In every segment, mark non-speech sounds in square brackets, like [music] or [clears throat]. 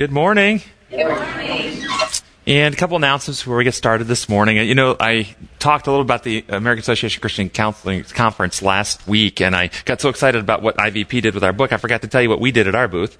Good morning. Good morning. And a couple announcements before we get started this morning. You know, I talked a little about the American Association of Christian Counseling Conference last week, and I got so excited about what IVP did with our book, I forgot to tell you what we did at our booth.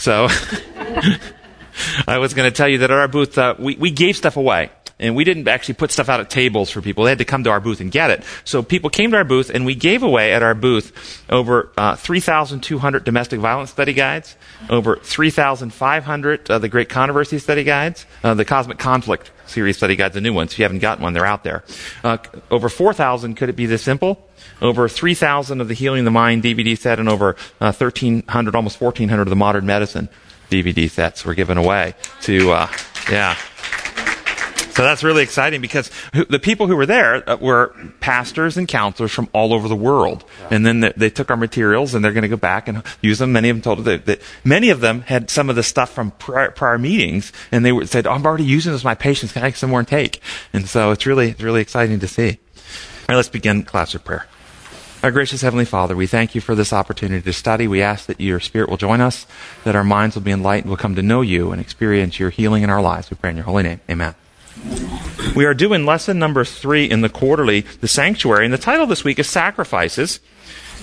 So, [laughs] I was going to tell you that at our booth, uh, we, we gave stuff away and we didn't actually put stuff out at tables for people. They had to come to our booth and get it. So people came to our booth, and we gave away at our booth over uh, 3,200 domestic violence study guides, over 3,500 uh, the Great Controversy study guides, uh, the Cosmic Conflict series study guides, the new ones. If you haven't gotten one, they're out there. Uh, over 4,000. Could it be this simple? Over 3,000 of the Healing the Mind DVD set, and over 1,300, uh, almost 1,400 of the Modern Medicine DVD sets were given away to, uh, yeah. So that's really exciting because the people who were there uh, were pastors and counselors from all over the world. And then they, they took our materials and they're going to go back and use them. Many of them told us that, that many of them had some of the stuff from prior, prior meetings and they said, oh, I'm already using this with my patients. Can I get some more and take? And so it's really, it's really exciting to see. All right, let's begin class of prayer. Our gracious Heavenly Father, we thank you for this opportunity to study. We ask that your Spirit will join us, that our minds will be enlightened, we'll come to know you and experience your healing in our lives. We pray in your holy name. Amen. We are doing lesson number three in the quarterly, the sanctuary, and the title this week is Sacrifices.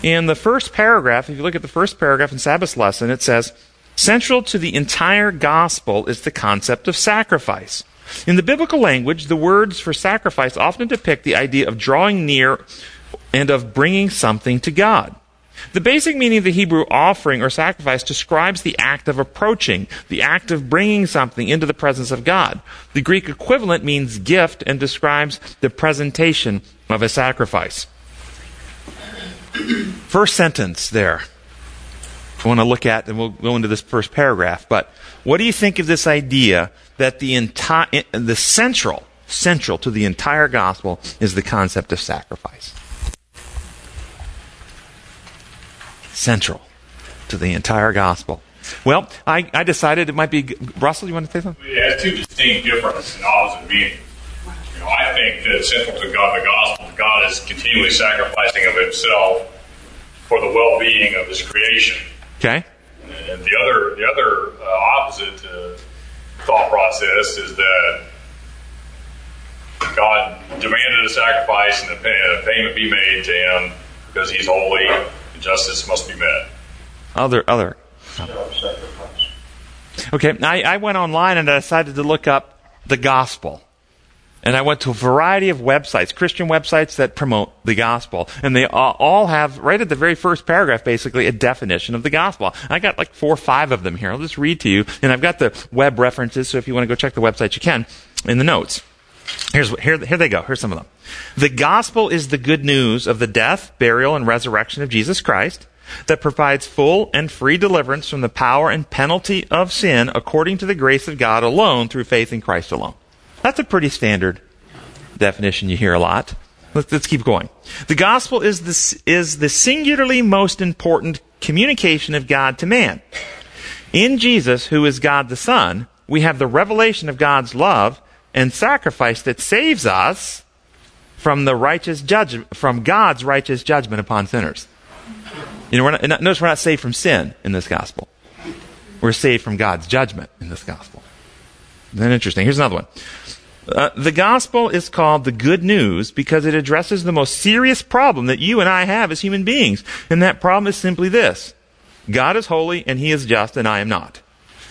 In the first paragraph, if you look at the first paragraph in Sabbath's lesson, it says, Central to the entire gospel is the concept of sacrifice. In the biblical language, the words for sacrifice often depict the idea of drawing near and of bringing something to God. The basic meaning of the Hebrew offering or sacrifice describes the act of approaching, the act of bringing something into the presence of God. The Greek equivalent means gift and describes the presentation of a sacrifice. [clears throat] First sentence there. I want to look at, and we'll go into this first paragraph, but what do you think of this idea that the entire, the central, central to the entire gospel is the concept of sacrifice? Central to the entire gospel. Well, I, I decided it might be. Russell, you want to say something? It has two distinct, different, and opposite meanings. You know, I think that central to God, the gospel, God is continually sacrificing of Himself for the well-being of His creation. Okay. And the other, the other uh, opposite uh, thought process is that God demanded a sacrifice and a payment be made to Him because He's holy justice must be met. Other, other. Okay, I, I went online and I decided to look up the gospel. And I went to a variety of websites, Christian websites that promote the gospel. And they all have, right at the very first paragraph, basically, a definition of the gospel. I got like four or five of them here. I'll just read to you. And I've got the web references, so if you want to go check the website, you can in the notes. Here's, here, here they go. Here's some of them. The gospel is the good news of the death, burial, and resurrection of Jesus Christ that provides full and free deliverance from the power and penalty of sin according to the grace of God alone through faith in Christ alone. That's a pretty standard definition you hear a lot. Let's, let's keep going. The gospel is the, is the singularly most important communication of God to man. In Jesus, who is God the Son, we have the revelation of God's love and sacrifice that saves us from the righteous judgment, from God's righteous judgment upon sinners. You know, we're not, notice we're not saved from sin in this gospel. We're saved from God's judgment in this gospel. Isn't that interesting? Here's another one. Uh, the gospel is called the good news because it addresses the most serious problem that you and I have as human beings. And that problem is simply this God is holy and he is just and I am not.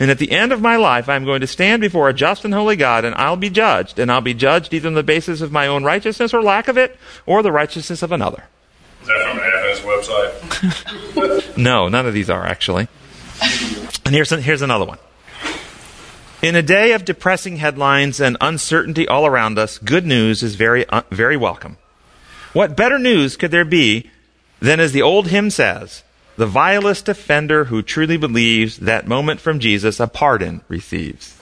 And at the end of my life, I'm going to stand before a just and holy God, and I'll be judged. And I'll be judged either on the basis of my own righteousness or lack of it, or the righteousness of another. Is that from Adventist website? [laughs] no, none of these are actually. And here's, here's another one. In a day of depressing headlines and uncertainty all around us, good news is very, uh, very welcome. What better news could there be than, as the old hymn says, the vilest offender who truly believes that moment from Jesus a pardon receives.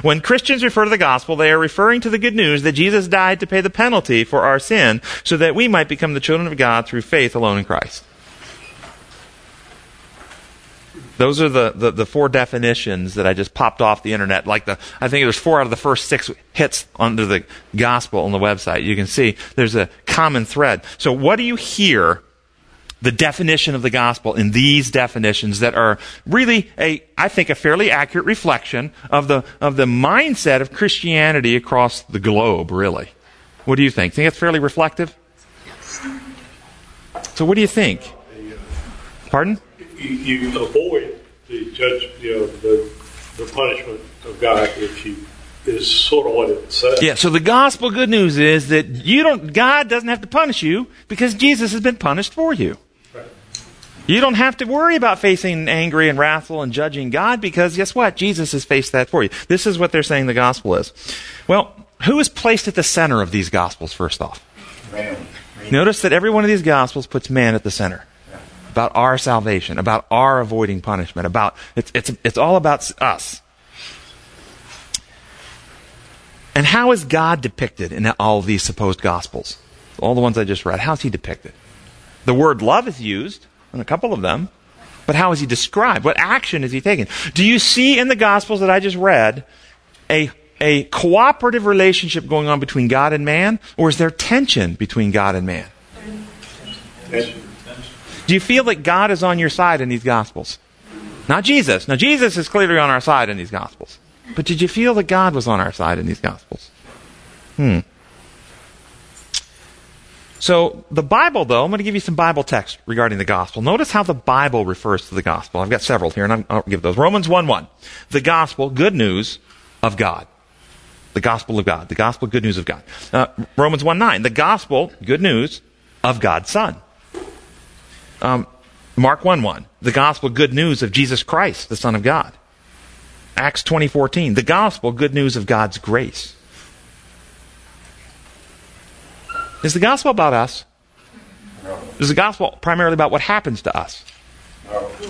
When Christians refer to the gospel, they are referring to the good news that Jesus died to pay the penalty for our sin so that we might become the children of God through faith alone in Christ. Those are the, the, the, four definitions that I just popped off the internet. Like the, I think there's four out of the first six hits under the gospel on the website. You can see there's a common thread. So what do you hear the definition of the gospel in these definitions that are really a, I think, a fairly accurate reflection of the, of the mindset of Christianity across the globe, really. What do you think? Think it's fairly reflective? So what do you think? Pardon? You, you avoid the judge, you know, the, the punishment of God if you is sort of what it says. Yeah, so the gospel good news is that you don't God doesn't have to punish you because Jesus has been punished for you. You don't have to worry about facing angry and wrathful and judging God because guess what? Jesus has faced that for you. This is what they're saying the gospel is. Well, who is placed at the center of these gospels first off? Man. Notice that every one of these gospels puts man at the center. About our salvation, about our avoiding punishment, about it's it's it's all about us. And how is God depicted in all these supposed gospels? All the ones I just read. How is he depicted? The word love is used in a couple of them, but how is he described? What action is he taking? Do you see in the gospels that I just read a a cooperative relationship going on between God and man, or is there tension between God and man? Do you feel that God is on your side in these Gospels? Not Jesus. Now, Jesus is clearly on our side in these Gospels. But did you feel that God was on our side in these Gospels? Hmm. So, the Bible, though, I'm going to give you some Bible text regarding the Gospel. Notice how the Bible refers to the Gospel. I've got several here, and I'll give those. Romans 1 1. The Gospel, good news of God. The Gospel of God. The Gospel, good news of God. Uh, Romans 1 9. The Gospel, good news of God's Son. Um, Mark 1 1. The Gospel, good news of Jesus Christ, the Son of God. Acts 20:14, the gospel, good news of God's grace. Is the gospel about us? No. Is the gospel primarily about what happens to us?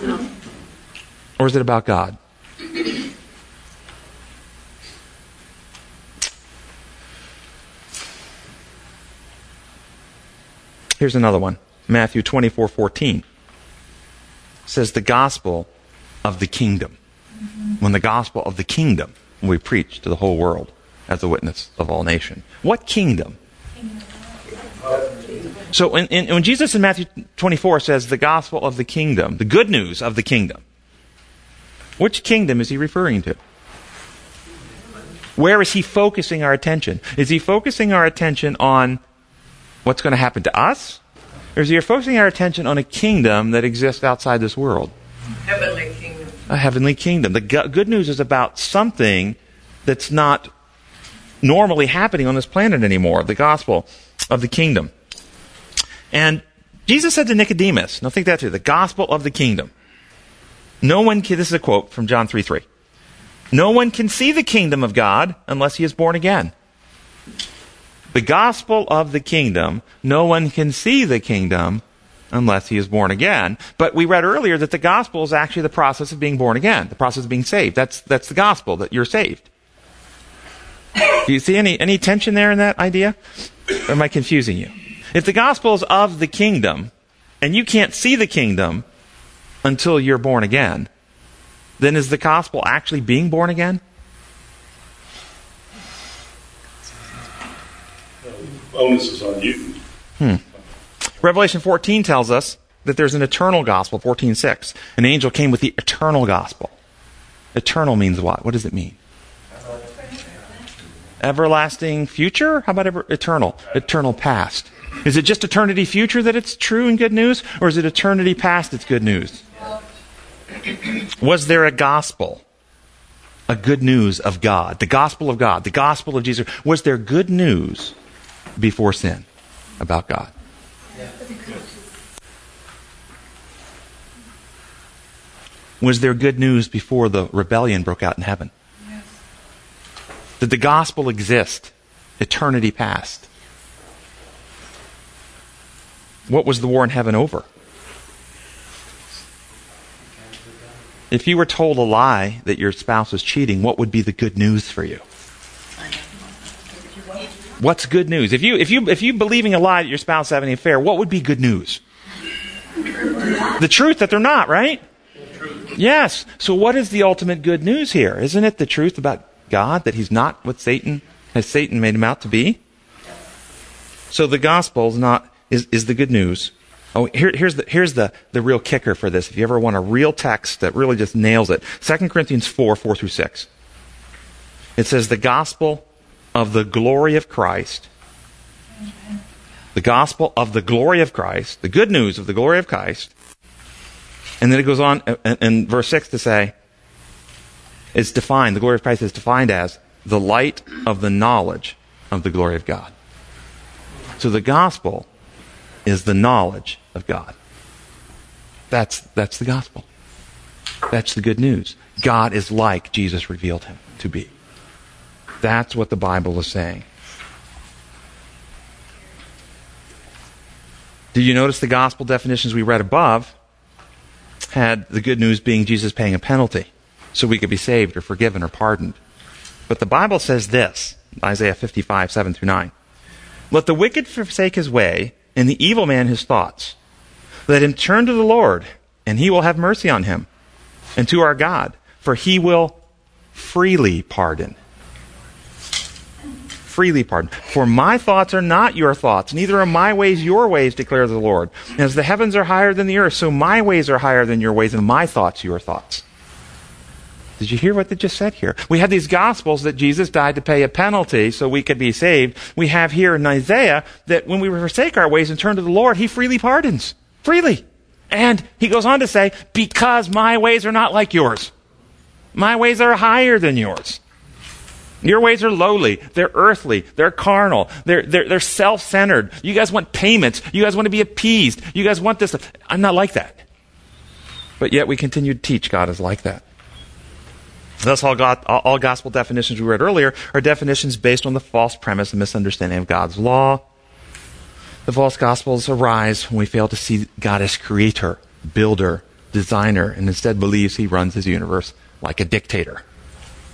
No. Or is it about God? Here's another one. Matthew 24:14 says the gospel of the kingdom when the gospel of the kingdom we preach to the whole world as a witness of all nations. What kingdom? So in, in, when Jesus in Matthew 24 says the gospel of the kingdom, the good news of the kingdom, which kingdom is he referring to? Where is he focusing our attention? Is he focusing our attention on what's going to happen to us? Or is he focusing our attention on a kingdom that exists outside this world? Heavenly kingdom a heavenly kingdom. The good news is about something that's not normally happening on this planet anymore the gospel of the kingdom. And Jesus said to Nicodemus, now think that through, the gospel of the kingdom. No one can, this is a quote from John 3 3. No one can see the kingdom of God unless he is born again. The gospel of the kingdom, no one can see the kingdom unless he is born again. But we read earlier that the gospel is actually the process of being born again, the process of being saved. That's, that's the gospel, that you're saved. Do you see any, any tension there in that idea? Or am I confusing you? If the gospel is of the kingdom, and you can't see the kingdom until you're born again, then is the gospel actually being born again? Onus is on you. Hmm. Revelation 14 tells us that there's an eternal gospel, 14.6. An angel came with the eternal gospel. Eternal means what? What does it mean? Everlasting future? How about ever, eternal? Eternal past. Is it just eternity future that it's true and good news? Or is it eternity past that's good news? Was there a gospel? A good news of God? The gospel of God? The gospel of Jesus? Was there good news before sin about God? Was there good news before the rebellion broke out in heaven? Did the gospel exist eternity past? What was the war in heaven over? If you were told a lie that your spouse was cheating, what would be the good news for you? What's good news? If you if you if you believing a lie that your spouse is having an affair, what would be good news? The truth that they're not, right? Yes. So what is the ultimate good news here? Isn't it the truth about God that he's not what Satan has Satan made him out to be? So the gospel is not is, is the good news Oh, here, here's the here's the the real kicker for this. If you ever want a real text that really just nails it, 2 Corinthians four four through six. It says the gospel of the glory of Christ. The gospel of the glory of Christ, the good news of the glory of Christ. And then it goes on uh, uh, in verse 6 to say, it's defined, the glory of Christ is defined as the light of the knowledge of the glory of God. So the gospel is the knowledge of God. That's, that's the gospel. That's the good news. God is like Jesus revealed him to be. That's what the Bible is saying. Did you notice the gospel definitions we read above had the good news being Jesus paying a penalty so we could be saved or forgiven or pardoned? But the Bible says this Isaiah 55, 7 through 9. Let the wicked forsake his way, and the evil man his thoughts. Let him turn to the Lord, and he will have mercy on him, and to our God, for he will freely pardon freely pardon. For my thoughts are not your thoughts, neither are my ways your ways, declares the Lord. As the heavens are higher than the earth, so my ways are higher than your ways, and my thoughts your thoughts. Did you hear what they just said here? We have these gospels that Jesus died to pay a penalty so we could be saved. We have here in Isaiah that when we forsake our ways and turn to the Lord, He freely pardons. Freely. And He goes on to say, because my ways are not like yours. My ways are higher than yours. Your ways are lowly. They're earthly. They're carnal. They're, they're, they're self centered. You guys want payments. You guys want to be appeased. You guys want this. I'm not like that. But yet we continue to teach God is like that. Thus, all, God, all gospel definitions we read earlier are definitions based on the false premise and misunderstanding of God's law. The false gospels arise when we fail to see God as creator, builder, designer, and instead believes he runs his universe like a dictator.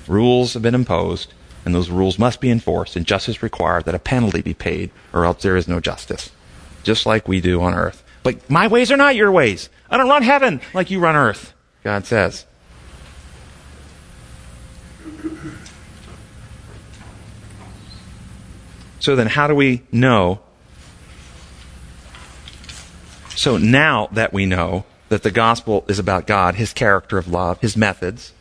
Rules have been imposed, and those rules must be enforced, and justice requires that a penalty be paid, or else there is no justice. Just like we do on earth. But my ways are not your ways. I don't run heaven like you run earth, God says. So then, how do we know? So now that we know that the gospel is about God, his character of love, his methods,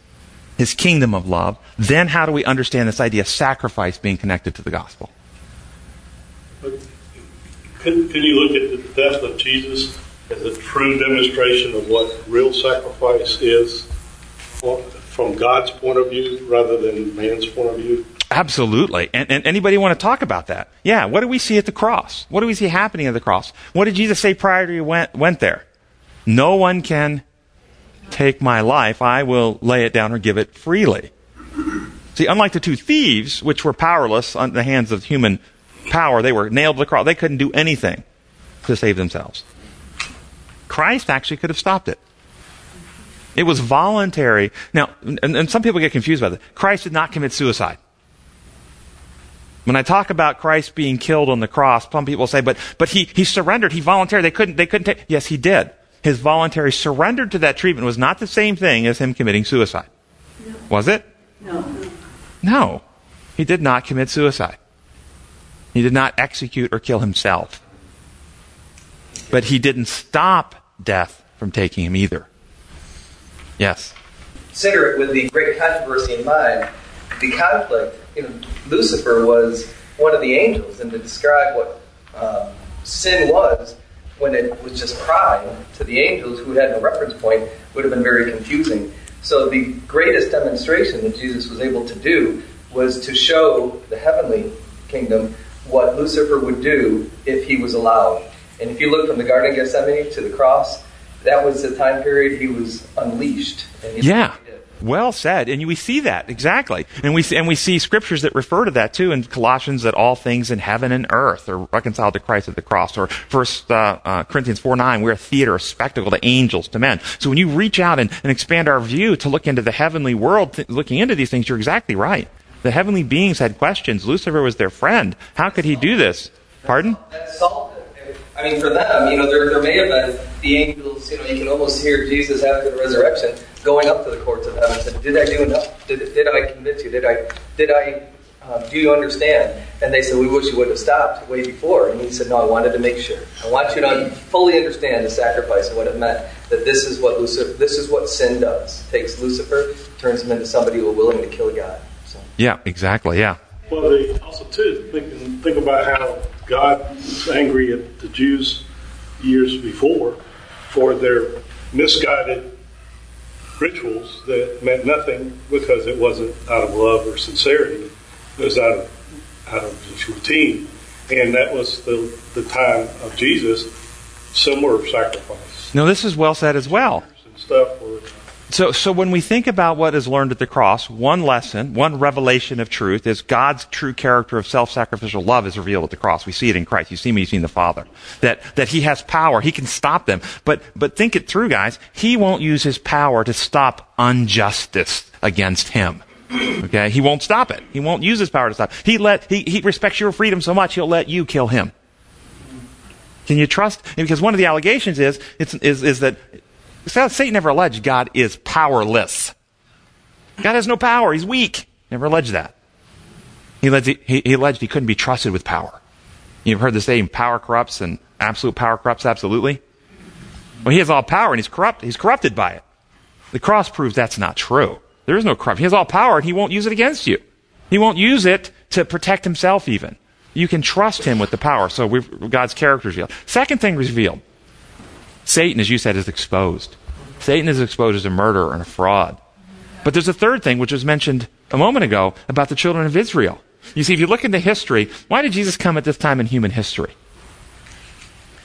his kingdom of love, then how do we understand this idea of sacrifice being connected to the gospel? Can, you look at the death of Jesus as a true demonstration of what real sacrifice is from God's point of view rather than man's point of view? Absolutely. And, and, anybody want to talk about that? Yeah. What do we see at the cross? What do we see happening at the cross? What did Jesus say prior to he went, went there? No one can take my life, I will lay it down or give it freely. See, unlike the two thieves, which were powerless on the hands of human power, they were nailed to the cross. They couldn't do anything to save themselves. Christ actually could have stopped it. It was voluntary. Now, and, and some people get confused about it. Christ did not commit suicide. When I talk about Christ being killed on the cross, some people say, but, but he, he surrendered. He volunteered. They couldn't, they couldn't take, yes, he did his voluntary surrender to that treatment was not the same thing as him committing suicide. No. Was it? No. No. He did not commit suicide. He did not execute or kill himself. But he didn't stop death from taking him either. Yes. Consider it with the great controversy in mind, the conflict. You know, Lucifer was one of the angels, and to describe what um, sin was, when it was just pride to the angels who had no reference point would have been very confusing. So the greatest demonstration that Jesus was able to do was to show the heavenly kingdom what Lucifer would do if he was allowed. And if you look from the Garden of Gethsemane to the cross, that was the time period he was unleashed. yeah. Well said. And we see that, exactly. And we, see, and we see scriptures that refer to that too in Colossians that all things in heaven and earth are reconciled to Christ at the cross. Or First uh, uh, Corinthians 4 9, we're a theater, a spectacle to angels, to men. So when you reach out and, and expand our view to look into the heavenly world, th- looking into these things, you're exactly right. The heavenly beings had questions. Lucifer was their friend. How could he do this? Pardon? I mean, for them, you know, there, there may have been the angels, you know, you can almost hear Jesus after the resurrection going up to the courts of heaven and said, Did I do enough? Did, did I convince you? Did I, did I Um, do you understand? And they said, We wish you would have stopped way before. And he said, No, I wanted to make sure. I want you to fully understand the sacrifice and what it meant. That this is what Lucifer, this is what sin does. It takes Lucifer, turns him into somebody who is willing to kill God. So. Yeah, exactly. Yeah. Well, they also too think, think about how God was angry at the Jews years before for their misguided rituals that meant nothing because it wasn't out of love or sincerity. It was out of out of just routine, and that was the the time of Jesus. Similar sacrifice. Now, this is well said as well. And stuff were so, so when we think about what is learned at the cross, one lesson, one revelation of truth is God's true character of self-sacrificial love is revealed at the cross. We see it in Christ. You see me, you see the Father. That, that He has power. He can stop them. But, but think it through, guys. He won't use His power to stop injustice against Him. Okay? He won't stop it. He won't use His power to stop. He let, He, he respects your freedom so much, He'll let you kill Him. Can you trust? Because one of the allegations is, is, is that Satan never alleged God is powerless. God has no power. He's weak. Never alleged that. He alleged he, he, alleged he couldn't be trusted with power. You've heard the saying, power corrupts and absolute power corrupts absolutely. Well, he has all power and he's corrupt. He's corrupted by it. The cross proves that's not true. There is no corruption. He has all power and he won't use it against you. He won't use it to protect himself even. You can trust him with the power. So God's character is revealed. Second thing revealed. Satan, as you said, is exposed. Satan is exposed as a murderer and a fraud. But there's a third thing, which was mentioned a moment ago about the children of Israel. You see, if you look into history, why did Jesus come at this time in human history?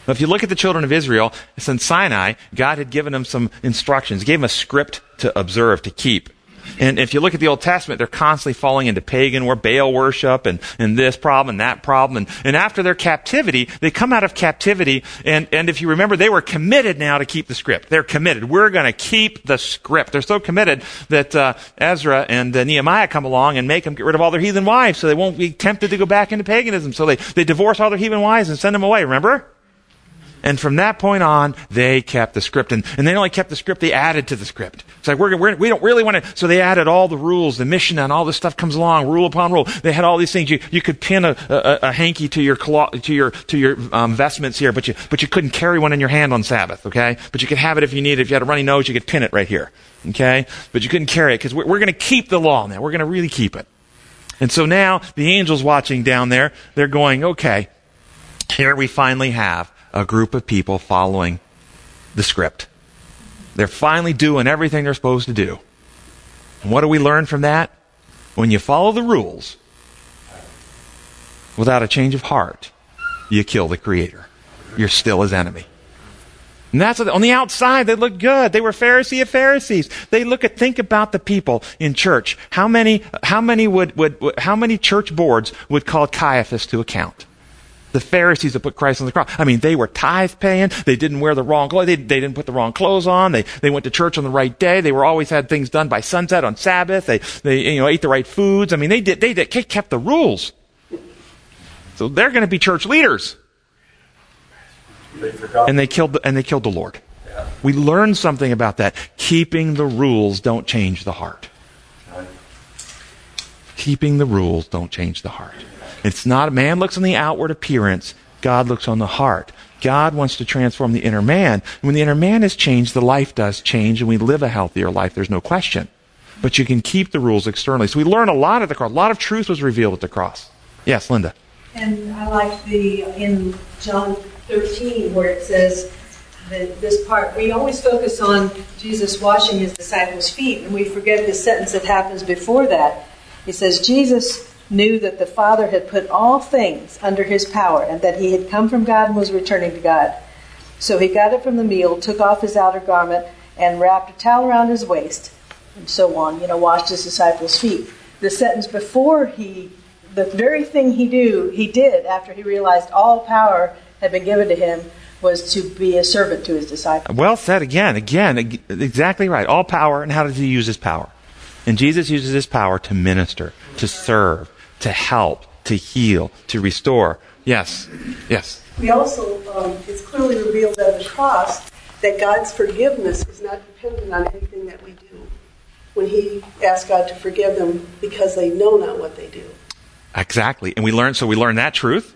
Well, if you look at the children of Israel, since Sinai, God had given them some instructions, gave them a script to observe, to keep. And if you look at the Old Testament, they're constantly falling into pagan or Baal worship and, and this problem and that problem. And, and after their captivity, they come out of captivity. And, and if you remember, they were committed now to keep the script. They're committed. We're going to keep the script. They're so committed that uh, Ezra and uh, Nehemiah come along and make them get rid of all their heathen wives so they won't be tempted to go back into paganism. So they, they divorce all their heathen wives and send them away. Remember? And from that point on, they kept the script. And, and they only kept the script, they added to the script. It's like, we're, we're, we don't really want to, so they added all the rules, the Mishnah, and all this stuff comes along, rule upon rule. They had all these things. You, you could pin a, a, a hanky to your, to your, to your um, vestments here, but you, but you couldn't carry one in your hand on Sabbath, okay? But you could have it if you needed. If you had a runny nose, you could pin it right here, okay? But you couldn't carry it because we're, we're going to keep the law now. We're going to really keep it. And so now the angels watching down there, they're going, okay, here we finally have a group of people following the script. They're finally doing everything they're supposed to do. And what do we learn from that? When you follow the rules without a change of heart, you kill the Creator. You're still his enemy. And that's what, on the outside, they look good. They were Pharisee of Pharisees. They look at, think about the people in church. How many, how many would, would, how many church boards would call Caiaphas to account? The Pharisees that put Christ on the cross. I mean, they were tithe paying. They didn't wear the wrong clothes. They, they didn't put the wrong clothes on. They, they went to church on the right day. They were always had things done by sunset on Sabbath. They, they, you know, ate the right foods. I mean, they did, they did, kept the rules. So they're going to be church leaders. and they killed, the, and they killed the Lord. Yeah. We learned something about that. Keeping the rules don't change the heart. Keeping the rules don't change the heart. It's not, a man looks on the outward appearance, God looks on the heart. God wants to transform the inner man. When the inner man is changed, the life does change and we live a healthier life. There's no question. But you can keep the rules externally. So we learn a lot at the cross. A lot of truth was revealed at the cross. Yes, Linda. And I like the, in John 13, where it says, that this part, we always focus on Jesus washing his disciples' feet, and we forget the sentence that happens before that. He says, Jesus knew that the Father had put all things under his power and that he had come from God and was returning to God. So he got up from the meal, took off his outer garment, and wrapped a towel around his waist, and so on, you know, washed his disciples' feet. The sentence before he, the very thing he do, he did after he realized all power had been given to him was to be a servant to his disciples. Well said again, again, exactly right. All power, and how does he use his power? And Jesus uses his power to minister, to serve, to help, to heal, to restore. Yes, yes. We also, um, it's clearly revealed at the cross that God's forgiveness is not dependent on anything that we do. When He asks God to forgive them because they know not what they do. Exactly. And we learn, so we learn that truth.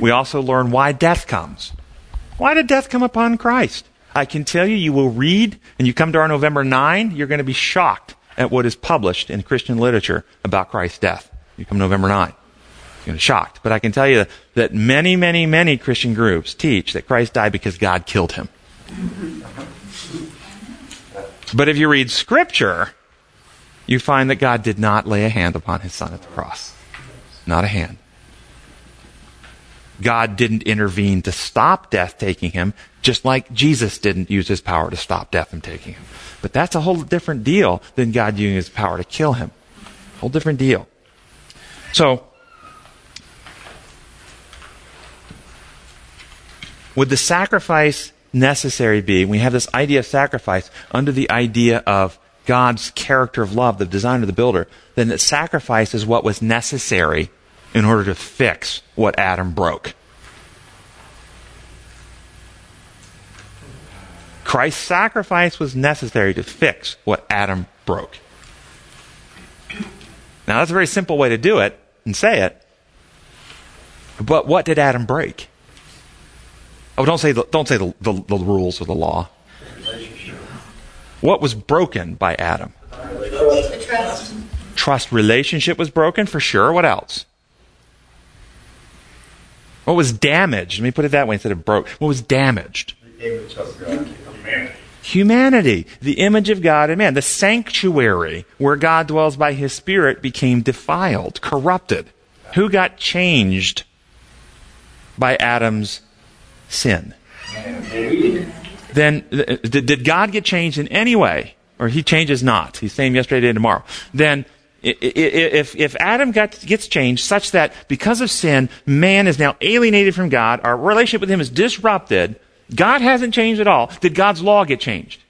We also learn why death comes. Why did death come upon Christ? I can tell you, you will read, and you come to our November 9, you're going to be shocked at what is published in Christian literature about Christ's death. You come November 9. You're shocked. But I can tell you that many, many, many Christian groups teach that Christ died because God killed him. But if you read Scripture, you find that God did not lay a hand upon his son at the cross. Not a hand. God didn't intervene to stop death taking him, just like Jesus didn't use his power to stop death from taking him. But that's a whole different deal than God using his power to kill him. Whole different deal. So, would the sacrifice necessary be, we have this idea of sacrifice under the idea of God's character of love, the designer, the builder, then that sacrifice is what was necessary in order to fix what Adam broke. Christ's sacrifice was necessary to fix what Adam broke. Now, that's a very simple way to do it and say it. But what did Adam break? Oh, don't say the, don't say the, the, the rules of the law. What was broken by Adam? Trust. Trust relationship was broken for sure. What else? What was damaged? Let me put it that way instead of broke. What was damaged? Humanity. The image of God in man. The sanctuary where God dwells by his Spirit became defiled, corrupted. Who got changed by Adam's sin? Then, uh, did God get changed in any way? Or he changes not. He's the same yesterday, today, and tomorrow. Then, if, if Adam got, gets changed such that because of sin, man is now alienated from God, our relationship with him is disrupted, God hasn't changed at all. Did God's law get changed?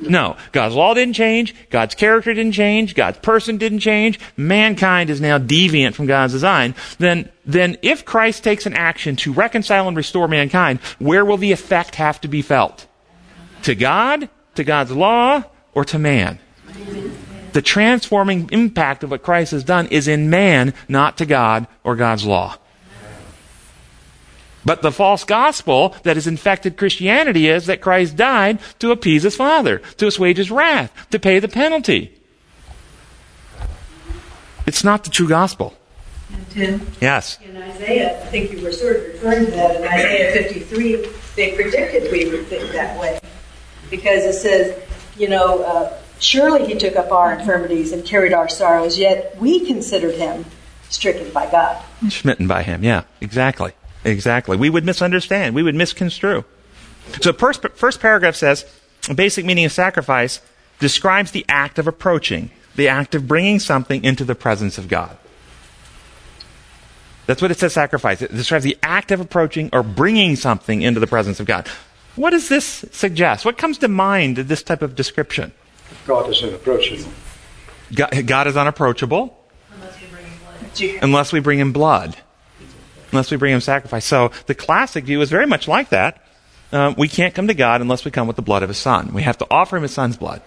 No. God's law didn't change. God's character didn't change. God's person didn't change. Mankind is now deviant from God's design. Then, then if Christ takes an action to reconcile and restore mankind, where will the effect have to be felt? To God, to God's law, or to man? The transforming impact of what Christ has done is in man, not to God or God's law. But the false gospel that has infected Christianity is that Christ died to appease his Father, to assuage his wrath, to pay the penalty. It's not the true gospel. Tim, Yes. in Isaiah, I think you were sort of referring to that in Isaiah 53, they predicted we would think that way. Because it says, you know, uh, surely he took up our infirmities and carried our sorrows, yet we considered him stricken by God. Smitten by him. Yeah, exactly. Exactly. We would misunderstand. We would misconstrue. So first, first paragraph says, the basic meaning of sacrifice describes the act of approaching, the act of bringing something into the presence of God. That's what it says sacrifice. It describes the act of approaching or bringing something into the presence of God. What does this suggest? What comes to mind in this type of description? God isn't approaching. God, God is unapproachable Unless we bring in blood. unless we bring him blood, unless we bring him sacrifice. So the classic view is very much like that. Um, we can't come to God unless we come with the blood of his son. We have to offer him his son's blood.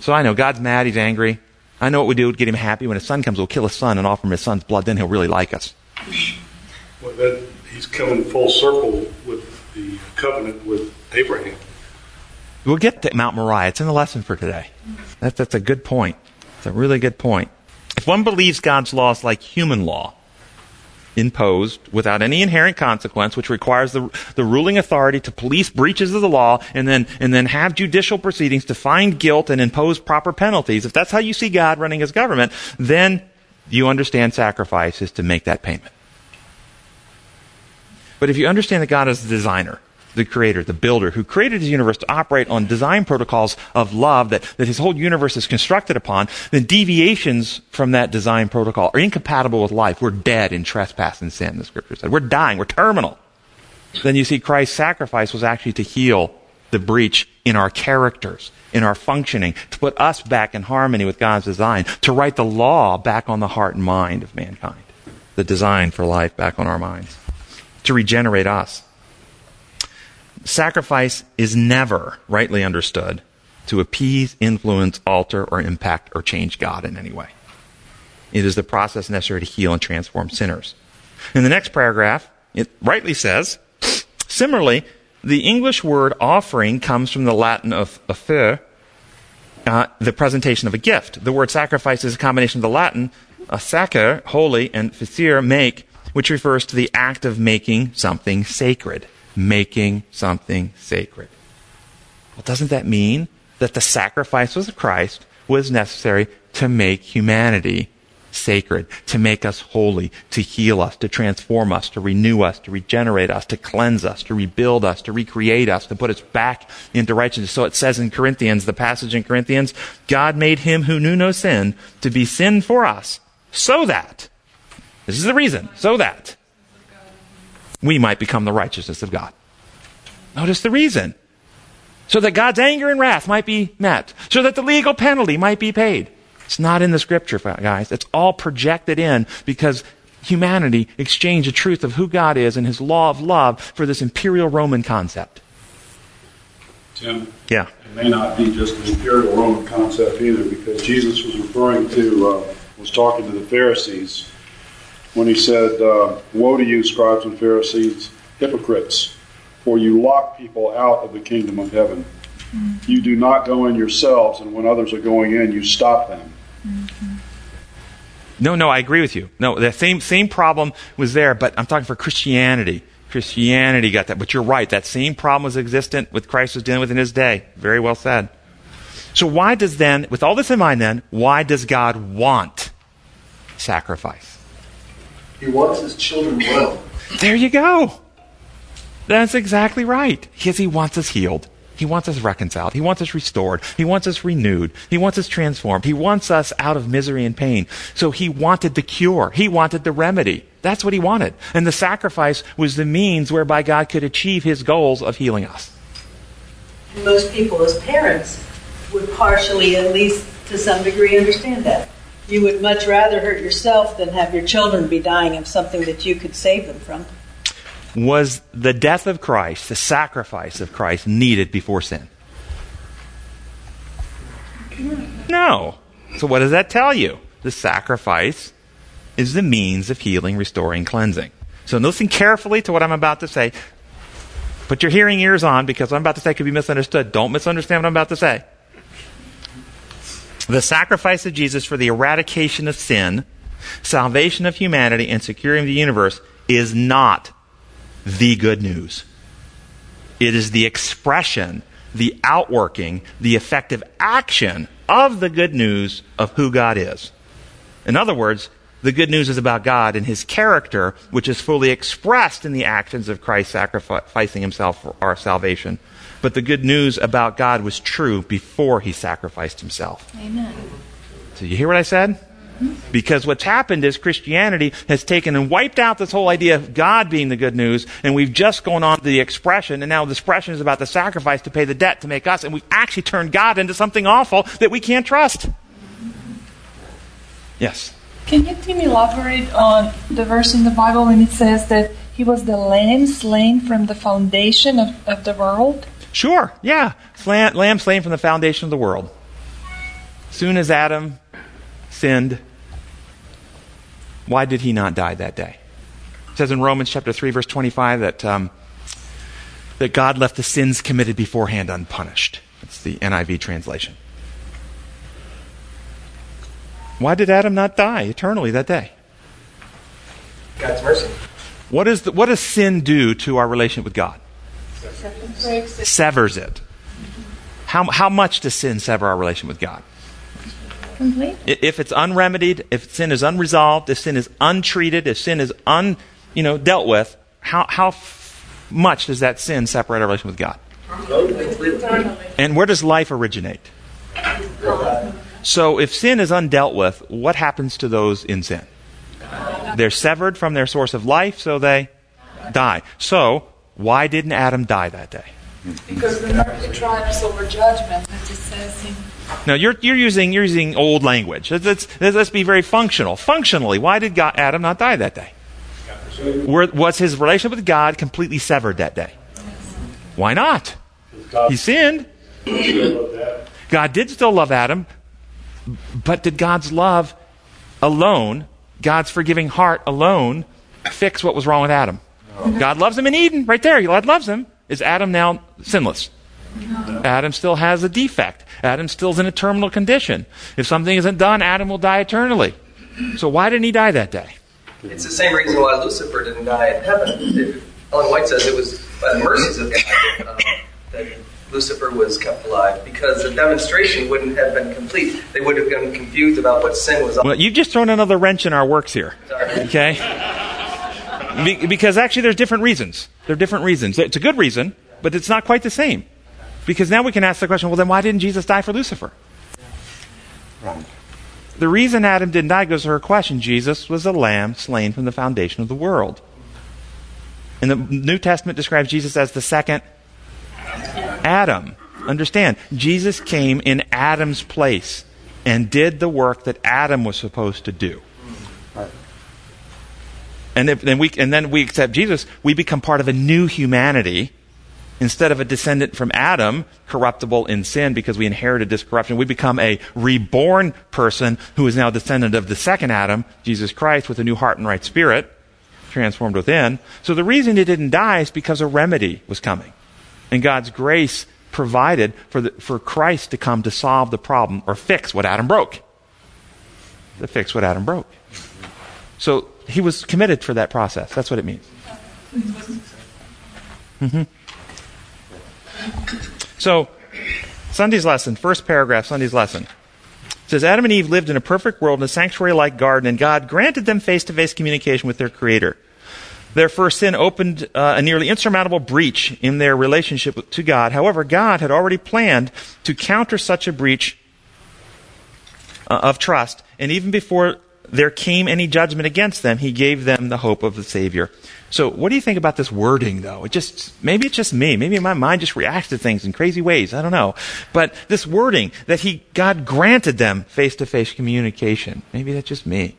So I know God's mad, he's angry. I know what we do to get him happy. When his son comes, we'll kill his son and offer him his son's blood. Then he'll really like us. Well, that, he's coming full circle with the covenant with Abraham. We'll get to Mount Moriah. It's in the lesson for today. That's, that's a good point. It's a really good point. If one believes God's law is like human law, imposed without any inherent consequence, which requires the, the ruling authority to police breaches of the law and then, and then have judicial proceedings to find guilt and impose proper penalties, if that's how you see God running his government, then you understand sacrifice is to make that payment. But if you understand that God is the designer, the creator, the builder, who created his universe to operate on design protocols of love that, that his whole universe is constructed upon, then deviations from that design protocol are incompatible with life. We're dead in trespass and sin, the scripture said. We're dying. We're terminal. Then you see Christ's sacrifice was actually to heal the breach in our characters, in our functioning, to put us back in harmony with God's design, to write the law back on the heart and mind of mankind, the design for life back on our minds, to regenerate us. Sacrifice is never, rightly understood, to appease, influence, alter, or impact or change God in any way. It is the process necessary to heal and transform sinners. In the next paragraph, it rightly says, similarly, the English word offering comes from the Latin of offer, uh, the presentation of a gift. The word sacrifice is a combination of the Latin, a sacer, holy, and facere, make, which refers to the act of making something sacred. Making something sacred. Well, doesn't that mean that the sacrifice of Christ was necessary to make humanity sacred, to make us holy, to heal us, to transform us, to renew us, to regenerate us, to cleanse us, to rebuild us, to recreate us, to put us back into righteousness. So it says in Corinthians, the passage in Corinthians, God made him who knew no sin to be sin for us, so that, this is the reason, so that we might become the righteousness of God. Notice the reason. So that God's anger and wrath might be met. So that the legal penalty might be paid. It's not in the scripture, guys. It's all projected in because humanity exchanged the truth of who God is and his law of love for this imperial Roman concept. Tim, Yeah. it may not be just an imperial Roman concept either, because Jesus was referring to, uh, was talking to the Pharisees when he said, uh, Woe to you, scribes and Pharisees, hypocrites, for you lock people out of the kingdom of heaven. You do not go in yourselves, and when others are going in, you stop them. No, no, I agree with you. No, the same, same problem was there, but I'm talking for Christianity. Christianity got that. But you're right. That same problem was existent with Christ was dealing with in his day. Very well said. So why does then, with all this in mind then, why does God want sacrifice? He wants his children well. There you go. That's exactly right. Because he wants us healed. He wants us reconciled. He wants us restored. He wants us renewed. He wants us transformed. He wants us out of misery and pain. So he wanted the cure. He wanted the remedy. That's what he wanted. And the sacrifice was the means whereby God could achieve his goals of healing us. Most people, as parents, would partially, at least to some degree, understand that. You would much rather hurt yourself than have your children be dying of something that you could save them from. Was the death of Christ, the sacrifice of Christ, needed before sin? No. So what does that tell you? The sacrifice is the means of healing, restoring, cleansing. So listen carefully to what I'm about to say. Put your hearing ears on because what I'm about to say could be misunderstood. Don't misunderstand what I'm about to say. The sacrifice of Jesus for the eradication of sin, salvation of humanity, and securing the universe is not the good news. It is the expression, the outworking, the effective action of the good news of who God is. In other words, the good news is about God and his character, which is fully expressed in the actions of Christ sacrificing himself for our salvation. But the good news about God was true before he sacrificed himself. Amen. So you hear what I said? Because what's happened is Christianity has taken and wiped out this whole idea of God being the good news, and we've just gone on to the expression, and now the expression is about the sacrifice to pay the debt to make us, and we've actually turned God into something awful that we can't trust. Yes. Can you, Tim, elaborate on the verse in the Bible when it says that he was the lamb slain from the foundation of, of the world? Sure, yeah. Lamb, slain from the foundation of the world. Soon as Adam sinned, why did he not die that day? It says in Romans chapter 3, verse 25, that, um, that God left the sins committed beforehand unpunished. That's the NIV translation. Why did Adam not die eternally that day? God's mercy. What, is the, what does sin do to our relationship with God? Severs it. How, how much does sin sever our relation with God? Complete. If it's unremedied, if sin is unresolved, if sin is untreated, if sin is un, you know, dealt with, how, how f- much does that sin separate our relation with God? And where does life originate? So if sin is undealt with, what happens to those in sin? They're severed from their source of life, so they die. So, why didn't Adam die that day? Because the tribes over judgment, it says in Now you're, you're using you're using old language. Let's, let's, let's be very functional. Functionally, why did God, Adam not die that day? Were, was his relationship with God completely severed that day? Why not? He sinned. God did still love Adam, but did God's love alone, God's forgiving heart alone, fix what was wrong with Adam? God loves him in Eden, right there. God loves him. Is Adam now sinless? Adam still has a defect. Adam still's in a terminal condition. If something isn't done, Adam will die eternally. So why didn't he die that day? It's the same reason why Lucifer didn't die in heaven. It, Ellen White says it was by the mercies of God um, that Lucifer was kept alive because the demonstration wouldn't have been complete. They would have been confused about what sin was. Well, you've just thrown another wrench in our works here. Sorry. Okay? Be- because actually, there's different reasons. There are different reasons. It's a good reason, but it's not quite the same. Because now we can ask the question well, then why didn't Jesus die for Lucifer? The reason Adam didn't die goes to her question Jesus was a lamb slain from the foundation of the world. And the New Testament describes Jesus as the second Adam. Understand, Jesus came in Adam's place and did the work that Adam was supposed to do. And, if, and, we, and then we accept Jesus, we become part of a new humanity. Instead of a descendant from Adam, corruptible in sin because we inherited this corruption, we become a reborn person who is now descendant of the second Adam, Jesus Christ, with a new heart and right spirit, transformed within. So the reason he didn't die is because a remedy was coming. And God's grace provided for, the, for Christ to come to solve the problem or fix what Adam broke. To fix what Adam broke. So he was committed for that process. That's what it means. hmm So, Sunday's lesson, first paragraph, Sunday's lesson. It says Adam and Eve lived in a perfect world in a sanctuary like garden, and God granted them face to face communication with their Creator. Their first sin opened uh, a nearly insurmountable breach in their relationship to God. However, God had already planned to counter such a breach uh, of trust, and even before there came any judgment against them, He gave them the hope of the Savior. So, what do you think about this wording, though? It just maybe it's just me. Maybe my mind just reacts to things in crazy ways. I don't know. But this wording that He God granted them face-to-face communication. Maybe that's just me.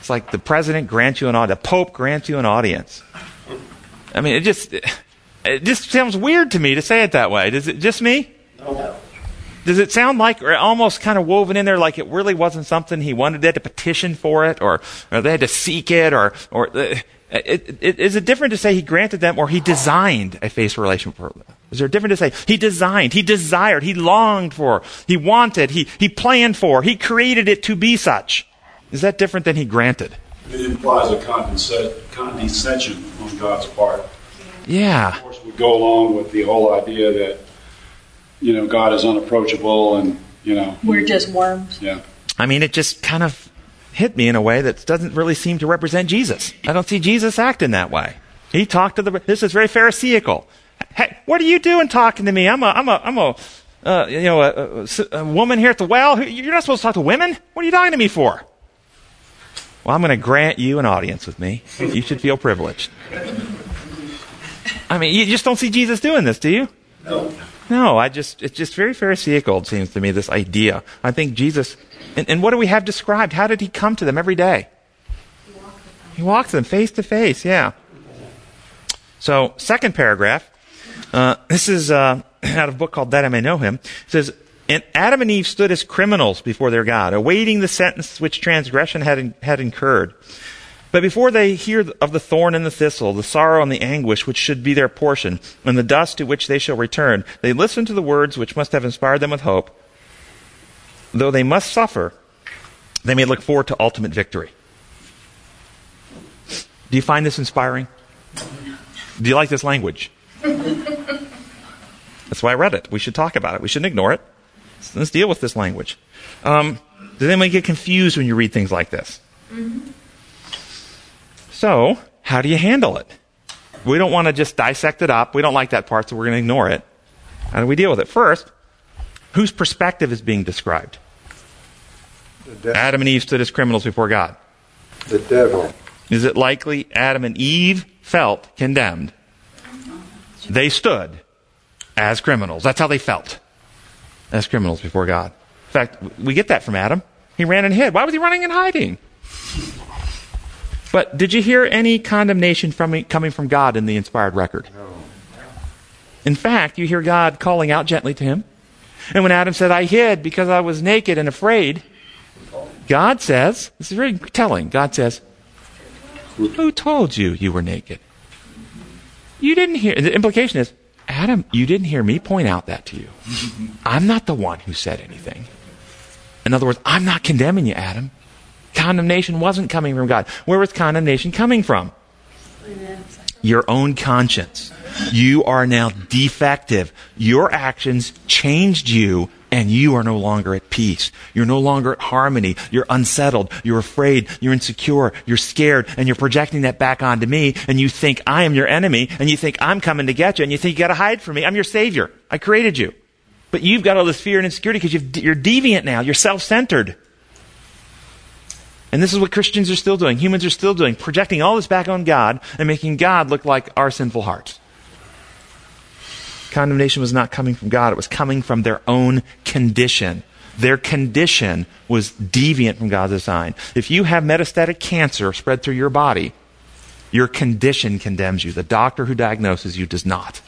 It's like the president grants you an audience, the pope grants you an audience. I mean, it just it just sounds weird to me to say it that way. Does it just me? No. Does it sound like, or almost kind of woven in there, like it really wasn't something he wanted? They had to petition for it, or, or they had to seek it, or, or uh, it, it, is it different to say he granted them, or he designed a face relationship for them? Is there different to say he designed, he desired, he longed for, he wanted, he, he planned for, he created it to be such? Is that different than he granted? It implies a condescension on God's part. Yeah. Of course, we go along with the whole idea that, you know, God is unapproachable and, you know. We're just worms. Yeah. I mean, it just kind of hit me in a way that doesn't really seem to represent Jesus. I don't see Jesus acting that way. He talked to the, this is very Pharisaical. Hey, what are you doing talking to me? I'm a, I'm a, I'm a, uh, you know, a, a, a woman here at the well. You're not supposed to talk to women. What are you talking to me for? Well, I'm going to grant you an audience with me. You should feel privileged. I mean, you just don't see Jesus doing this, do you? No. No, I just, it's just very Pharisaical, it seems to me, this idea. I think Jesus, and, and what do we have described? How did he come to them every day? He walked them face to face, yeah. So, second paragraph. Uh, this is uh, [clears throat] out of a book called That I May Know Him. It says, and Adam and Eve stood as criminals before their God, awaiting the sentence which transgression had, in, had incurred. But before they hear of the thorn and the thistle, the sorrow and the anguish which should be their portion, and the dust to which they shall return, they listen to the words which must have inspired them with hope. Though they must suffer, they may look forward to ultimate victory. Do you find this inspiring? Do you like this language? That's why I read it. We should talk about it. We shouldn't ignore it. Let's deal with this language. Um, does anyone get confused when you read things like this? Mm-hmm. So, how do you handle it? We don't want to just dissect it up. We don't like that part, so we're going to ignore it. How do we deal with it? First, whose perspective is being described? Adam and Eve stood as criminals before God. The devil. Is it likely Adam and Eve felt condemned? They stood as criminals. That's how they felt. As criminals before God. In fact, we get that from Adam. He ran and hid. Why was he running and hiding? But did you hear any condemnation from coming from God in the inspired record? No. In fact, you hear God calling out gently to him. And when Adam said, I hid because I was naked and afraid, God says, this is very telling. God says, Who told you you were naked? You didn't hear. The implication is, Adam, you didn't hear me point out that to you. [laughs] I'm not the one who said anything. In other words, I'm not condemning you, Adam. Condemnation wasn't coming from God. Where was condemnation coming from? Your own conscience. You are now defective. Your actions changed you and you are no longer at peace. You're no longer at harmony. You're unsettled. You're afraid. You're insecure. You're scared. And you're projecting that back onto me. And you think I am your enemy. And you think I'm coming to get you. And you think you got to hide from me. I'm your savior. I created you. But you've got all this fear and insecurity because you're deviant now. You're self centered. And this is what Christians are still doing. Humans are still doing. Projecting all this back on God and making God look like our sinful hearts. Condemnation was not coming from God, it was coming from their own condition. Their condition was deviant from God's design. If you have metastatic cancer spread through your body, your condition condemns you. The doctor who diagnoses you does not.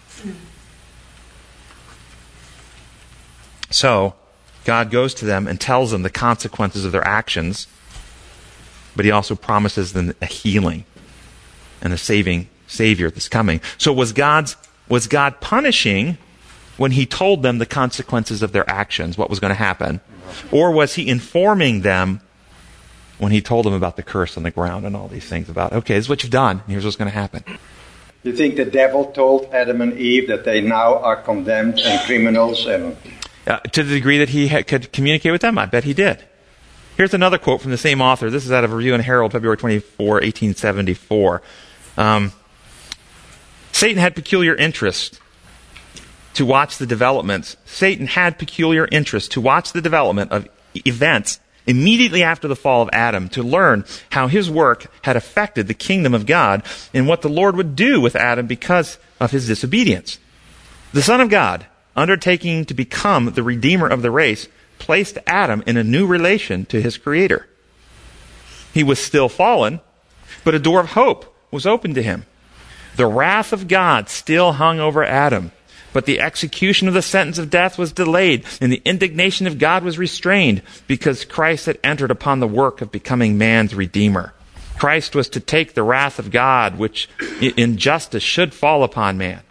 So, God goes to them and tells them the consequences of their actions, but He also promises them a healing and a saving Savior that's coming. So, was God's was God punishing when he told them the consequences of their actions, what was going to happen? Or was he informing them when he told them about the curse on the ground and all these things about, okay, this is what you've done, here's what's going to happen? You think the devil told Adam and Eve that they now are condemned and criminals and uh, to the degree that he ha- could communicate with them, I bet he did. Here's another quote from the same author. This is out of a Review and Herald, February 24, 1874. Um, Satan had peculiar interest to watch the developments. Satan had peculiar interest to watch the development of events immediately after the fall of Adam to learn how his work had affected the kingdom of God and what the Lord would do with Adam because of his disobedience. The Son of God, undertaking to become the Redeemer of the race, placed Adam in a new relation to his Creator. He was still fallen, but a door of hope was open to him. The wrath of God still hung over Adam, but the execution of the sentence of death was delayed, and the indignation of God was restrained because Christ had entered upon the work of becoming man's Redeemer. Christ was to take the wrath of God, which in justice should fall upon man.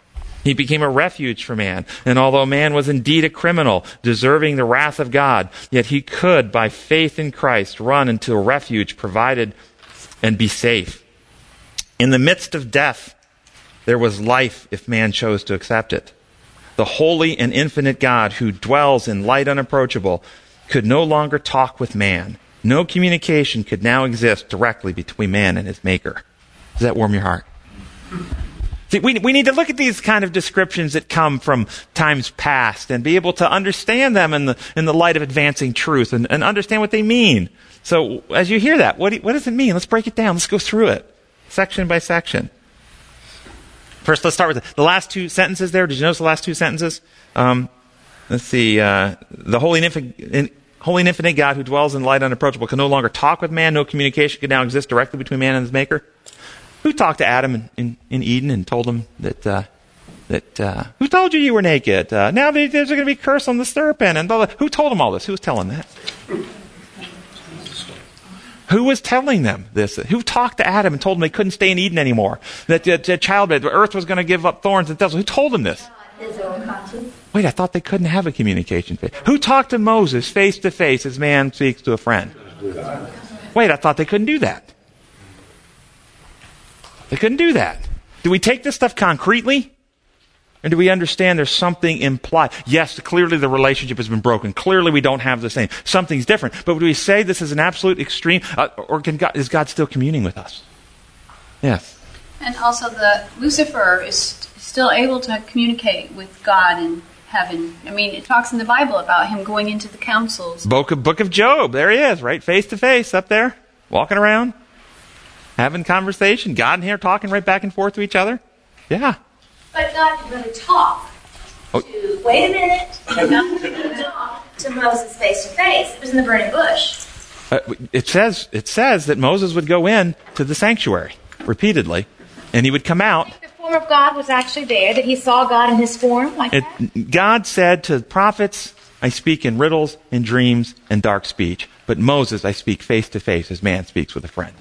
He became a refuge for man. And although man was indeed a criminal, deserving the wrath of God, yet he could, by faith in Christ, run into a refuge provided and be safe. In the midst of death, there was life if man chose to accept it. The holy and infinite God who dwells in light unapproachable could no longer talk with man. No communication could now exist directly between man and his maker. Does that warm your heart? See, we, we need to look at these kind of descriptions that come from times past and be able to understand them in the, in the light of advancing truth and, and understand what they mean. So as you hear that, what, do, what does it mean? Let's break it down. Let's go through it, section by section. First, let's start with the last two sentences there. Did you notice the last two sentences? Um, let's see. Uh, the holy and, infinite, holy and infinite God who dwells in light unapproachable can no longer talk with man. No communication can now exist directly between man and his maker. Who talked to Adam in, in, in Eden and told him that, uh, that, uh, who told you you were naked? Uh, now there's going to be curse on the serpent and blah, blah. Who told him all this? Who was telling that? Who was telling them this? Who talked to Adam and told him they couldn't stay in Eden anymore? That, that, that childbed, the earth was going to give up thorns and thistles. Who told them this? Wait, I thought they couldn't have a communication. Who talked to Moses face to face as man speaks to a friend? Wait, I thought they couldn't do that. They couldn't do that. Do we take this stuff concretely? And do we understand there's something implied? Yes, clearly the relationship has been broken. Clearly we don't have the same. Something's different. But do we say this is an absolute extreme? Uh, or God, is God still communing with us? Yes. And also the Lucifer is still able to communicate with God in heaven. I mean, it talks in the Bible about him going into the councils. Book of, Book of Job. There he is, right? Face to face up there, walking around, having conversation. God and here talking right back and forth to each other. Yeah. But God didn't really talk oh. to, wait a minute, God didn't talk to Moses face to face. It was in the burning bush. Uh, it says it says that Moses would go in to the sanctuary repeatedly, and he would come out. The form of God was actually there. That he saw God in His form, like it, that. God said to prophets I speak in riddles, in dreams, and dark speech. But Moses I speak face to face as man speaks with a friend.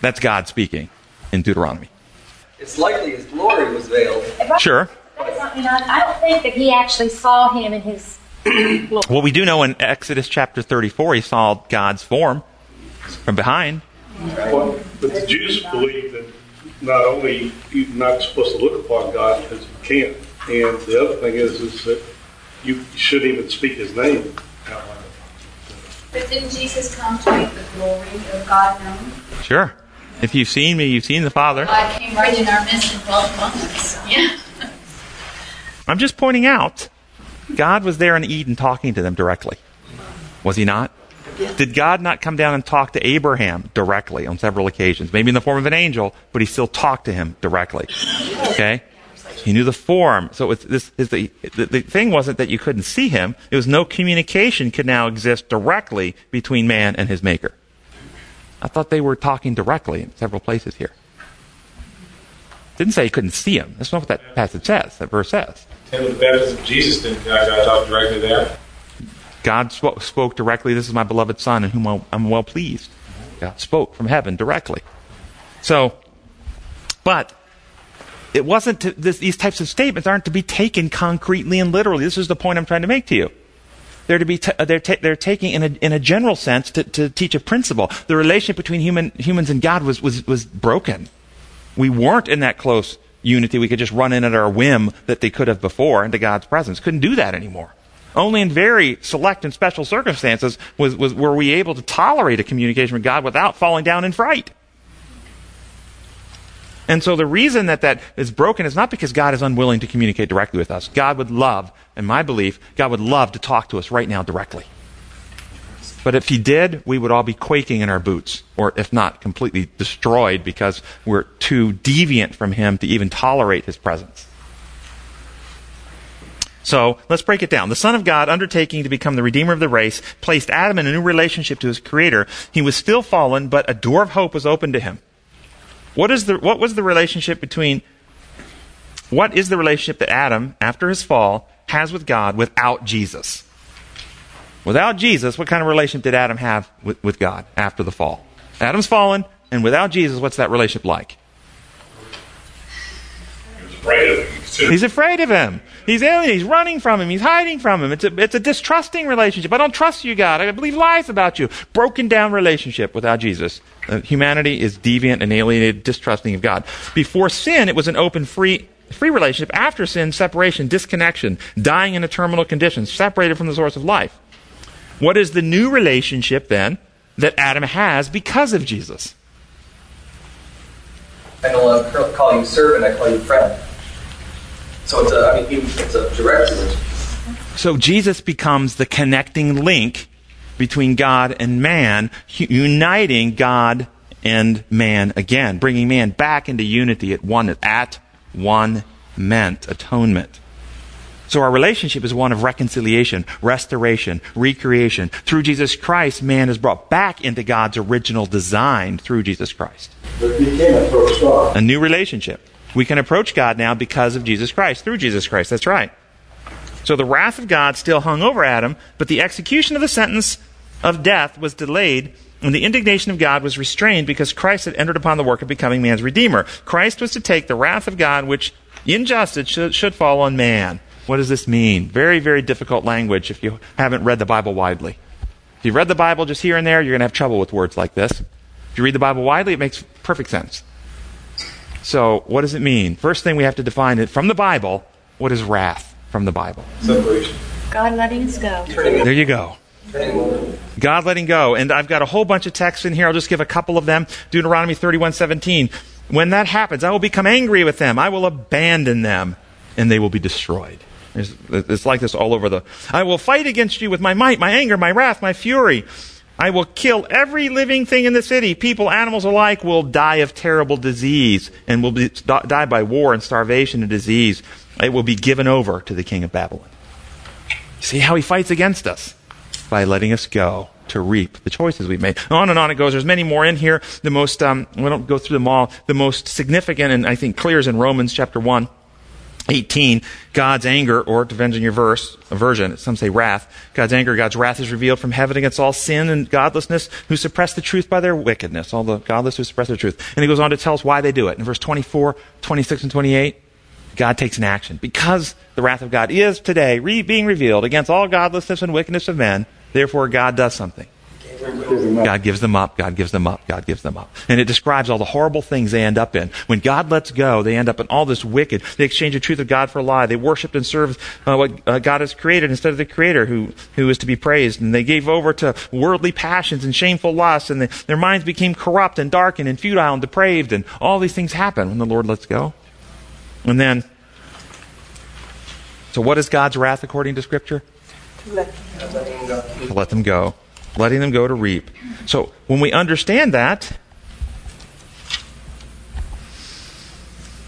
That's God speaking in Deuteronomy. It's likely his glory was veiled. Sure. I don't think that he actually saw him in his. Well, we do know in Exodus chapter 34 he saw God's form from behind. Well, but the Jews believe that not only you're not supposed to look upon God because you can't, and the other thing is is that you shouldn't even speak His name out loud. But didn't Jesus come to make the glory of God known? Sure. If you've seen me, you've seen the Father. God came right in our midst and dwelt among us. Yeah. I'm just pointing out, God was there in Eden talking to them directly. Was he not? Did God not come down and talk to Abraham directly on several occasions? Maybe in the form of an angel, but he still talked to him directly. Okay? He knew the form. So it's, this is the, the, the thing wasn't that you couldn't see him. It was no communication could now exist directly between man and his maker. I thought they were talking directly in several places here. Didn't say he couldn't see him. That's not what that passage says, that verse says. And with the baptism of Jesus, didn't God talk directly there? God spoke, spoke directly, This is my beloved Son in whom I'm well pleased. God spoke from heaven directly. So, but it wasn't to, this, these types of statements aren't to be taken concretely and literally. This is the point I'm trying to make to you. They're to be t- they're, they're taking in a, in a general sense to, to teach a principle. The relationship between human, humans and God was, was, was broken. We weren't in that close unity. We could just run in at our whim that they could have before into God's presence. Couldn't do that anymore. Only in very select and special circumstances was, was, were we able to tolerate a communication with God without falling down in fright. And so the reason that that is broken is not because God is unwilling to communicate directly with us. God would love, in my belief, God would love to talk to us right now directly. But if he did, we would all be quaking in our boots, or if not, completely destroyed because we're too deviant from him to even tolerate his presence. So let's break it down. The Son of God, undertaking to become the Redeemer of the race, placed Adam in a new relationship to his Creator. He was still fallen, but a door of hope was opened to him. What, is the, what was the relationship between, what is the relationship that Adam, after his fall, has with God without Jesus? Without Jesus, what kind of relationship did Adam have with, with God after the fall? Adam's fallen, and without Jesus, what's that relationship like? afraid of him. He's afraid of him. He's alien. He's running from him. He's hiding from him. It's a, it's a distrusting relationship. I don't trust you, God. I believe lies about you. Broken down relationship without Jesus. Uh, humanity is deviant and alienated, distrusting of God. Before sin, it was an open, free, free relationship. After sin, separation, disconnection, dying in a terminal condition, separated from the source of life. What is the new relationship then that Adam has because of Jesus? I no longer call you servant, I call you friend. So it's a, I mean, it's a direct relationship. So Jesus becomes the connecting link between God and man, uniting God and man again, bringing man back into unity at one at one meant atonement. So our relationship is one of reconciliation, restoration, recreation. Through Jesus Christ, man is brought back into God's original design through Jesus Christ. But you can't approach God. A new relationship. We can approach God now because of Jesus Christ, through Jesus Christ. That's right. So the wrath of God still hung over Adam, but the execution of the sentence of death was delayed, and the indignation of God was restrained because Christ had entered upon the work of becoming man's redeemer. Christ was to take the wrath of God, which in justice should, should fall on man. What does this mean? Very, very difficult language if you haven't read the Bible widely. If you've read the Bible just here and there, you're going to have trouble with words like this. If you read the Bible widely, it makes perfect sense. So, what does it mean? First thing we have to define it from the Bible. What is wrath from the Bible? Separation. God letting us go. There you go. God letting go. And I've got a whole bunch of texts in here. I'll just give a couple of them. Deuteronomy 31:17. When that happens, I will become angry with them. I will abandon them, and they will be destroyed. It's, it's like this all over the. I will fight against you with my might, my anger, my wrath, my fury. I will kill every living thing in the city. People, animals alike will die of terrible disease and will be, die by war and starvation and disease. It will be given over to the king of Babylon. See how he fights against us? By letting us go to reap the choices we've made. On and on it goes. There's many more in here. The most, um, we don't go through them all. The most significant and I think clear is in Romans chapter 1. 18, God's anger, or depends on your verse, a version, some say wrath. God's anger, God's wrath is revealed from heaven against all sin and godlessness who suppress the truth by their wickedness, all the godless who suppress the truth. And he goes on to tell us why they do it. In verse 24, 26, and 28, God takes an action. Because the wrath of God is today re- being revealed against all godlessness and wickedness of men, therefore God does something. God gives them up, God gives them up, God gives them up. And it describes all the horrible things they end up in. When God lets go, they end up in all this wicked. They exchange the truth of God for a lie. They worshiped and served uh, what uh, God has created instead of the Creator who, who is to be praised. And they gave over to worldly passions and shameful lusts, and their minds became corrupt and darkened and futile and depraved, and all these things happen when the Lord lets go. And then, so what is God's wrath according to Scripture? Let To let them go. Letting them go to reap. So when we understand that,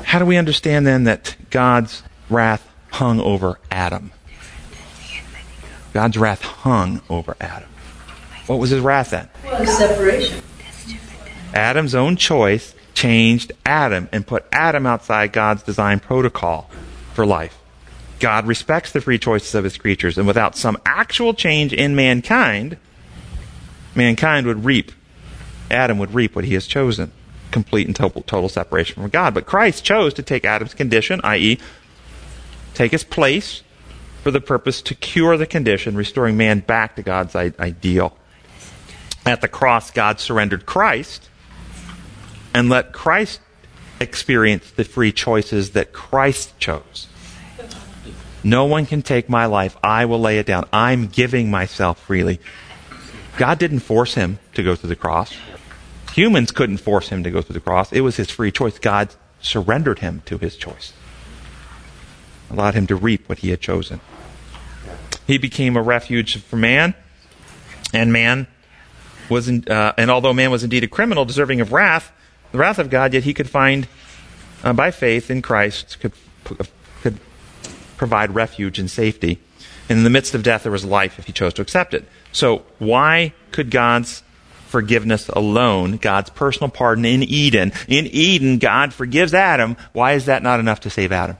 how do we understand then that God's wrath hung over Adam? God's wrath hung over Adam. What was his wrath then? Well, separation. Adam's own choice changed Adam and put Adam outside God's design protocol for life. God respects the free choices of his creatures, and without some actual change in mankind, mankind would reap, Adam would reap what he has chosen complete and total, total separation from God. But Christ chose to take Adam's condition, i.e., take his place for the purpose to cure the condition, restoring man back to God's I- ideal. At the cross, God surrendered Christ and let Christ experience the free choices that Christ chose. No one can take my life. I will lay it down. I'm giving myself freely. God didn't force him to go through the cross. Humans couldn't force him to go through the cross. It was his free choice. God surrendered him to his choice, allowed him to reap what he had chosen. He became a refuge for man, and man was, in, uh, and although man was indeed a criminal deserving of wrath, the wrath of God, yet he could find, uh, by faith in Christ, could provide refuge and safety. And in the midst of death, there was life if he chose to accept it. So, why could God's forgiveness alone, God's personal pardon in Eden, in Eden, God forgives Adam. Why is that not enough to save Adam?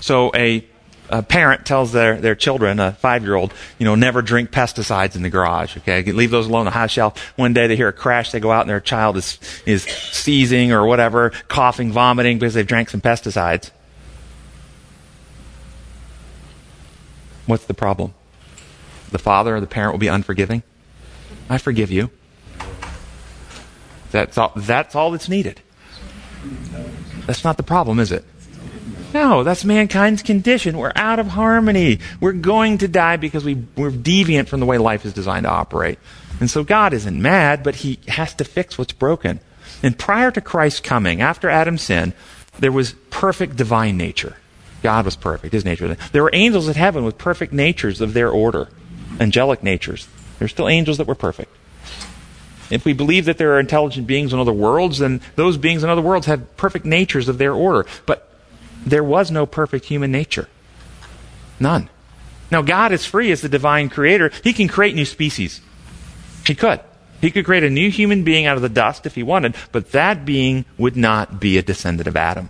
So, a a parent tells their, their children, a five year old, you know, never drink pesticides in the garage. Okay, leave those alone on the high shelf. One day they hear a crash, they go out and their child is is seizing or whatever, coughing, vomiting because they've drank some pesticides. What's the problem? The father or the parent will be unforgiving. I forgive you. That's all. That's all that's needed. That's not the problem, is it? No, that's mankind's condition. We're out of harmony. We're going to die because we, we're deviant from the way life is designed to operate. And so God isn't mad, but He has to fix what's broken. And prior to Christ's coming, after Adam's sin, there was perfect divine nature. God was perfect, His nature. There were angels in heaven with perfect natures of their order, angelic natures. There's still angels that were perfect. If we believe that there are intelligent beings in other worlds, then those beings in other worlds have perfect natures of their order. But there was no perfect human nature. None. Now, God is free as the divine creator. He can create new species. He could. He could create a new human being out of the dust if he wanted, but that being would not be a descendant of Adam.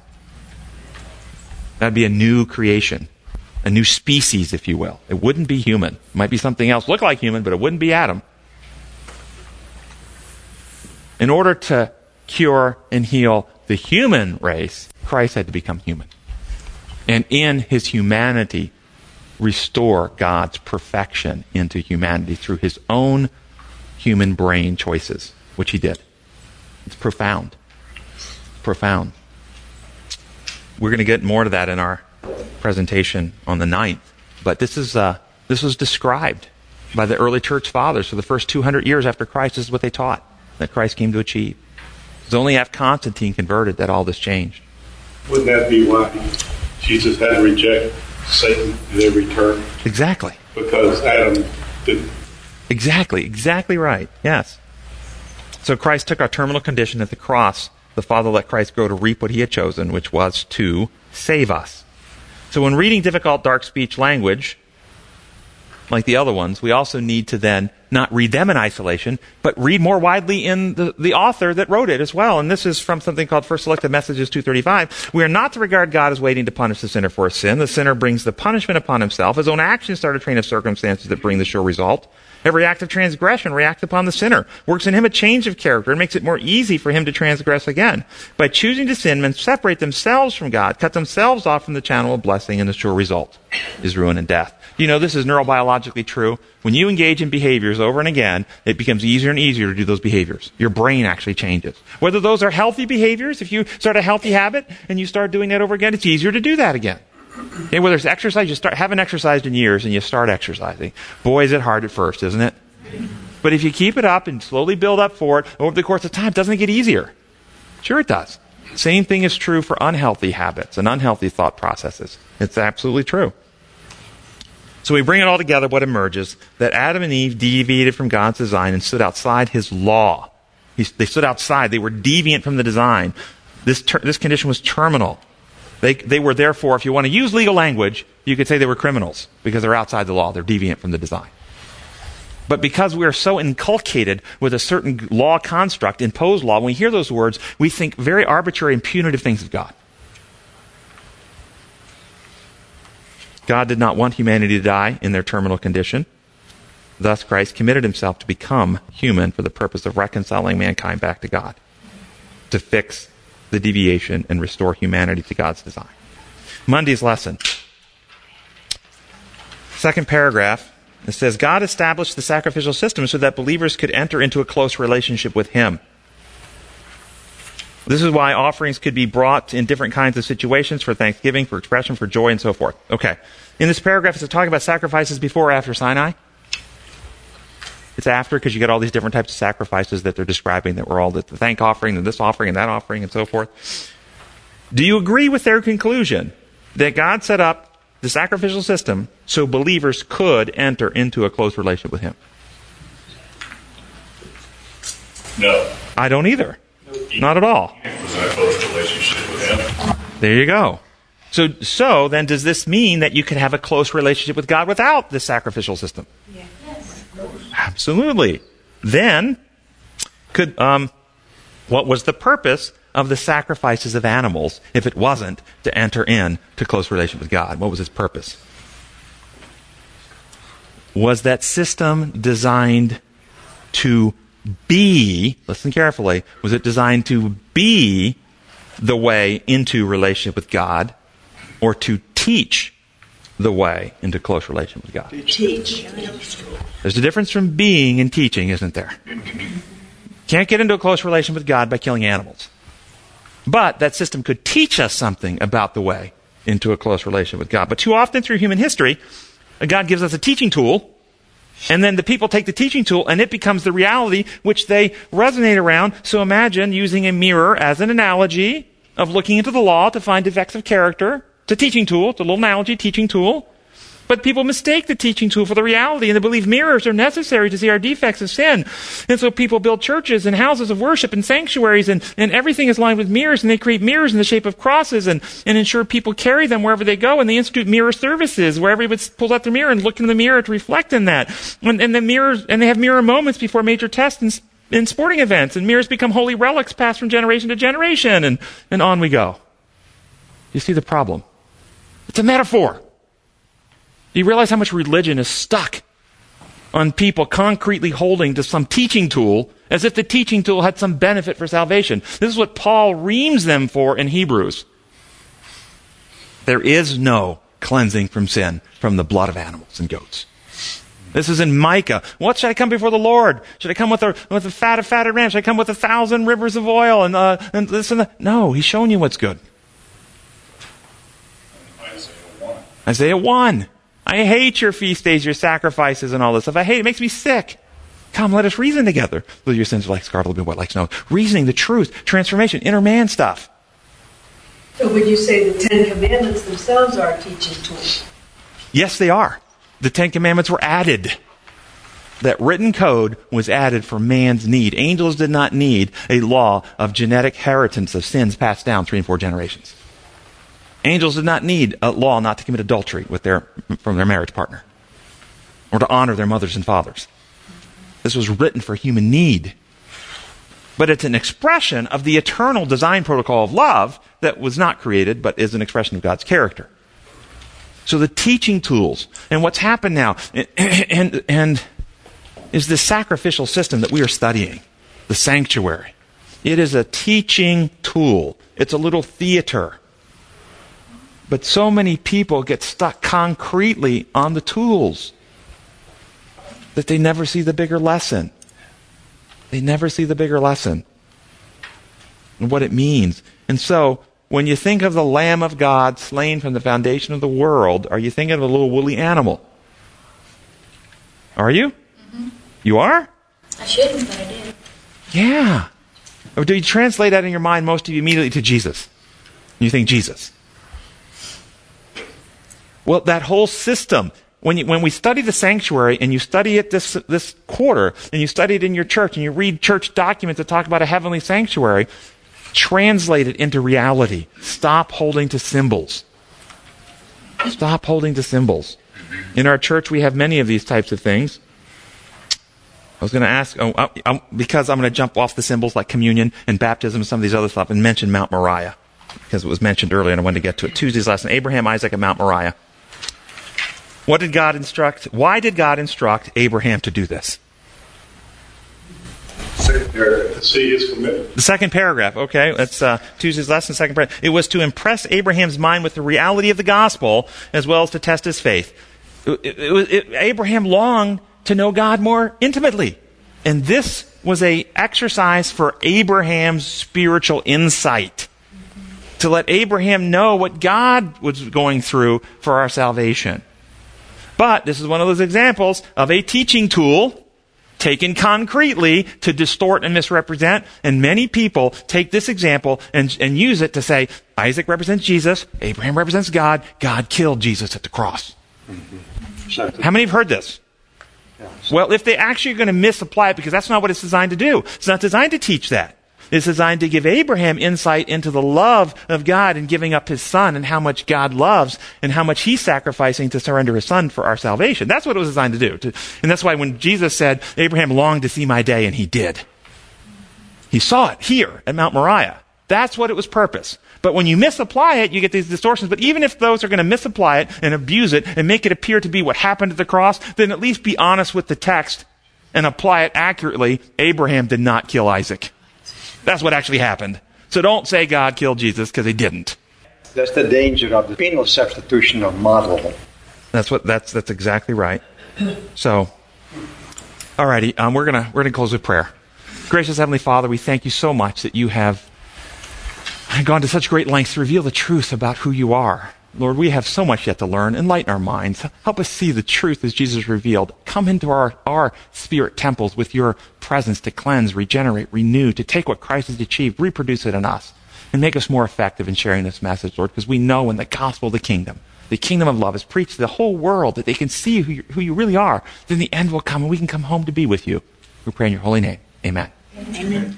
That'd be a new creation, a new species, if you will. It wouldn't be human. It might be something else, look like human, but it wouldn't be Adam. In order to cure and heal the human race, Christ had to become human and in his humanity restore God's perfection into humanity through his own human brain choices, which he did. It's profound. Profound. We're going to get more to that in our presentation on the 9th. But this is uh, this was described by the early church fathers for the first 200 years after Christ. This is what they taught that Christ came to achieve. It was only after Constantine converted that all this changed. Wouldn't that be why Jesus had to reject Satan in every turn? Exactly. Because Adam didn't. Exactly. Exactly right. Yes. So Christ took our terminal condition at the cross. The Father let Christ go to reap what he had chosen, which was to save us. So when reading difficult, dark speech language, like the other ones, we also need to then not read them in isolation, but read more widely in the, the author that wrote it as well. And this is from something called First Selected Messages 235. We are not to regard God as waiting to punish the sinner for his sin. The sinner brings the punishment upon himself. His own actions start a train of circumstances that bring the sure result. Every act of transgression reacts upon the sinner, works in him a change of character, and makes it more easy for him to transgress again. By choosing to sin, men separate themselves from God, cut themselves off from the channel of blessing, and the sure result is ruin and death. You know, this is neurobiologically true. When you engage in behaviors over and again, it becomes easier and easier to do those behaviors. Your brain actually changes. Whether those are healthy behaviors, if you start a healthy habit and you start doing that over again, it's easier to do that again. Okay, whether it's exercise, you start haven't exercised in years and you start exercising. Boy, is it hard at first, isn't it? But if you keep it up and slowly build up for it over the course of time, doesn't it get easier? Sure, it does. Same thing is true for unhealthy habits and unhealthy thought processes. It's absolutely true. So we bring it all together. What emerges that Adam and Eve deviated from God's design and stood outside His law. He, they stood outside. They were deviant from the design. This ter- this condition was terminal. They, they were therefore, if you want to use legal language, you could say they were criminals because they're outside the law. They're deviant from the design. But because we are so inculcated with a certain law construct, imposed law, when we hear those words, we think very arbitrary and punitive things of God. God did not want humanity to die in their terminal condition. Thus, Christ committed himself to become human for the purpose of reconciling mankind back to God, to fix the deviation and restore humanity to God's design. Monday's lesson. Second paragraph. It says, God established the sacrificial system so that believers could enter into a close relationship with Him. This is why offerings could be brought in different kinds of situations for thanksgiving, for expression, for joy, and so forth. Okay. In this paragraph, is it talking about sacrifices before or after Sinai? It's after because you get all these different types of sacrifices that they're describing that were all the thank offering and this offering and that offering and so forth. Do you agree with their conclusion that God set up the sacrificial system so believers could enter into a close relationship with Him? No. I don't either. Not at all. Was in a close relationship with him. There you go. So, so then does this mean that you can have a close relationship with God without the sacrificial system? Yes. Absolutely. Then, could um, what was the purpose of the sacrifices of animals if it wasn't to enter in to close relationship with God? What was its purpose? Was that system designed to be, listen carefully, was it designed to be the way into relationship with God or to teach the way into close relationship with God? Teach. There's a difference from being and teaching, isn't there? Can't get into a close relation with God by killing animals. But that system could teach us something about the way into a close relation with God. But too often through human history, God gives us a teaching tool, and then the people take the teaching tool and it becomes the reality which they resonate around. So imagine using a mirror as an analogy of looking into the law to find defects of character. It's a teaching tool. It's a little analogy teaching tool. But people mistake the teaching tool for the reality and they believe mirrors are necessary to see our defects of sin. And so people build churches and houses of worship and sanctuaries and, and everything is lined with mirrors and they create mirrors in the shape of crosses and, and ensure people carry them wherever they go and they institute mirror services where everybody pulls out their mirror and look in the mirror to reflect in that. And, and the mirrors, and they have mirror moments before major tests and, in sporting events and mirrors become holy relics passed from generation to generation and, and on we go. You see the problem? It's a metaphor. Do you realize how much religion is stuck on people concretely holding to some teaching tool as if the teaching tool had some benefit for salvation? This is what Paul reams them for in Hebrews. There is no cleansing from sin from the blood of animals and goats. This is in Micah. What should I come before the Lord? Should I come with a with a fat of fatted ram? Should I come with a thousand rivers of oil and uh, and this and that? No, he's showing you what's good. Isaiah 1. I hate your feast days, your sacrifices, and all this stuff. I hate it. It makes me sick. Come, let us reason together. Though your sins are like scarlet, will be white like snow. Reasoning, the truth, transformation, inner man stuff. So would you say the Ten Commandments themselves are a teaching tool? Yes, they are. The Ten Commandments were added. That written code was added for man's need. Angels did not need a law of genetic inheritance of sins passed down three and four generations. Angels did not need a law not to commit adultery with their, from their marriage partner. or to honor their mothers and fathers. This was written for human need. But it's an expression of the eternal design protocol of love that was not created, but is an expression of God's character. So the teaching tools and what's happened now and, [clears throat] and, and is this sacrificial system that we are studying, the sanctuary. It is a teaching tool. It's a little theater. But so many people get stuck concretely on the tools that they never see the bigger lesson. They never see the bigger lesson and what it means. And so, when you think of the Lamb of God slain from the foundation of the world, are you thinking of a little woolly animal? Are you? Mm-hmm. You are? I shouldn't, but I did. Yeah. Or do you translate that in your mind, most of you, immediately to Jesus? You think Jesus. Well, that whole system, when, you, when we study the sanctuary and you study it this, this quarter, and you study it in your church, and you read church documents that talk about a heavenly sanctuary, translate it into reality. Stop holding to symbols. Stop holding to symbols. In our church, we have many of these types of things. I was going to ask, oh, I, I, because I'm going to jump off the symbols like communion and baptism and some of these other stuff and mention Mount Moriah because it was mentioned earlier and I wanted to get to it. Tuesday's lesson Abraham, Isaac, and Mount Moriah. What did God instruct? Why did God instruct Abraham to do this? Second paragraph. To see his commitment. The second paragraph, okay, that's uh, Tuesday's lesson, second paragraph. It was to impress Abraham's mind with the reality of the gospel as well as to test his faith. It, it, it, Abraham longed to know God more intimately. And this was a exercise for Abraham's spiritual insight. To let Abraham know what God was going through for our salvation. But this is one of those examples of a teaching tool taken concretely to distort and misrepresent. And many people take this example and, and use it to say, Isaac represents Jesus, Abraham represents God, God killed Jesus at the cross. Mm-hmm. How many have heard this? Well, if they actually are going to misapply it, because that's not what it's designed to do. It's not designed to teach that. It's designed to give Abraham insight into the love of God and giving up his son and how much God loves and how much he's sacrificing to surrender his son for our salvation. That's what it was designed to do. And that's why when Jesus said, Abraham longed to see my day, and he did. He saw it here at Mount Moriah. That's what it was purpose. But when you misapply it, you get these distortions. But even if those are going to misapply it and abuse it and make it appear to be what happened at the cross, then at least be honest with the text and apply it accurately. Abraham did not kill Isaac. That's what actually happened. So don't say God killed Jesus because he didn't. That's the danger of the penal substitution of model. That's what that's that's exactly right. So, alrighty, um, we're gonna we're gonna close with prayer. Gracious Heavenly Father, we thank you so much that you have gone to such great lengths to reveal the truth about who you are. Lord, we have so much yet to learn. Enlighten our minds. Help us see the truth as Jesus revealed. Come into our, our spirit temples with your presence to cleanse, regenerate, renew, to take what Christ has achieved, reproduce it in us, and make us more effective in sharing this message, Lord, because we know in the gospel of the kingdom, the kingdom of love is preached to the whole world that they can see who you, who you really are. Then the end will come and we can come home to be with you. We pray in your holy name. Amen. Amen.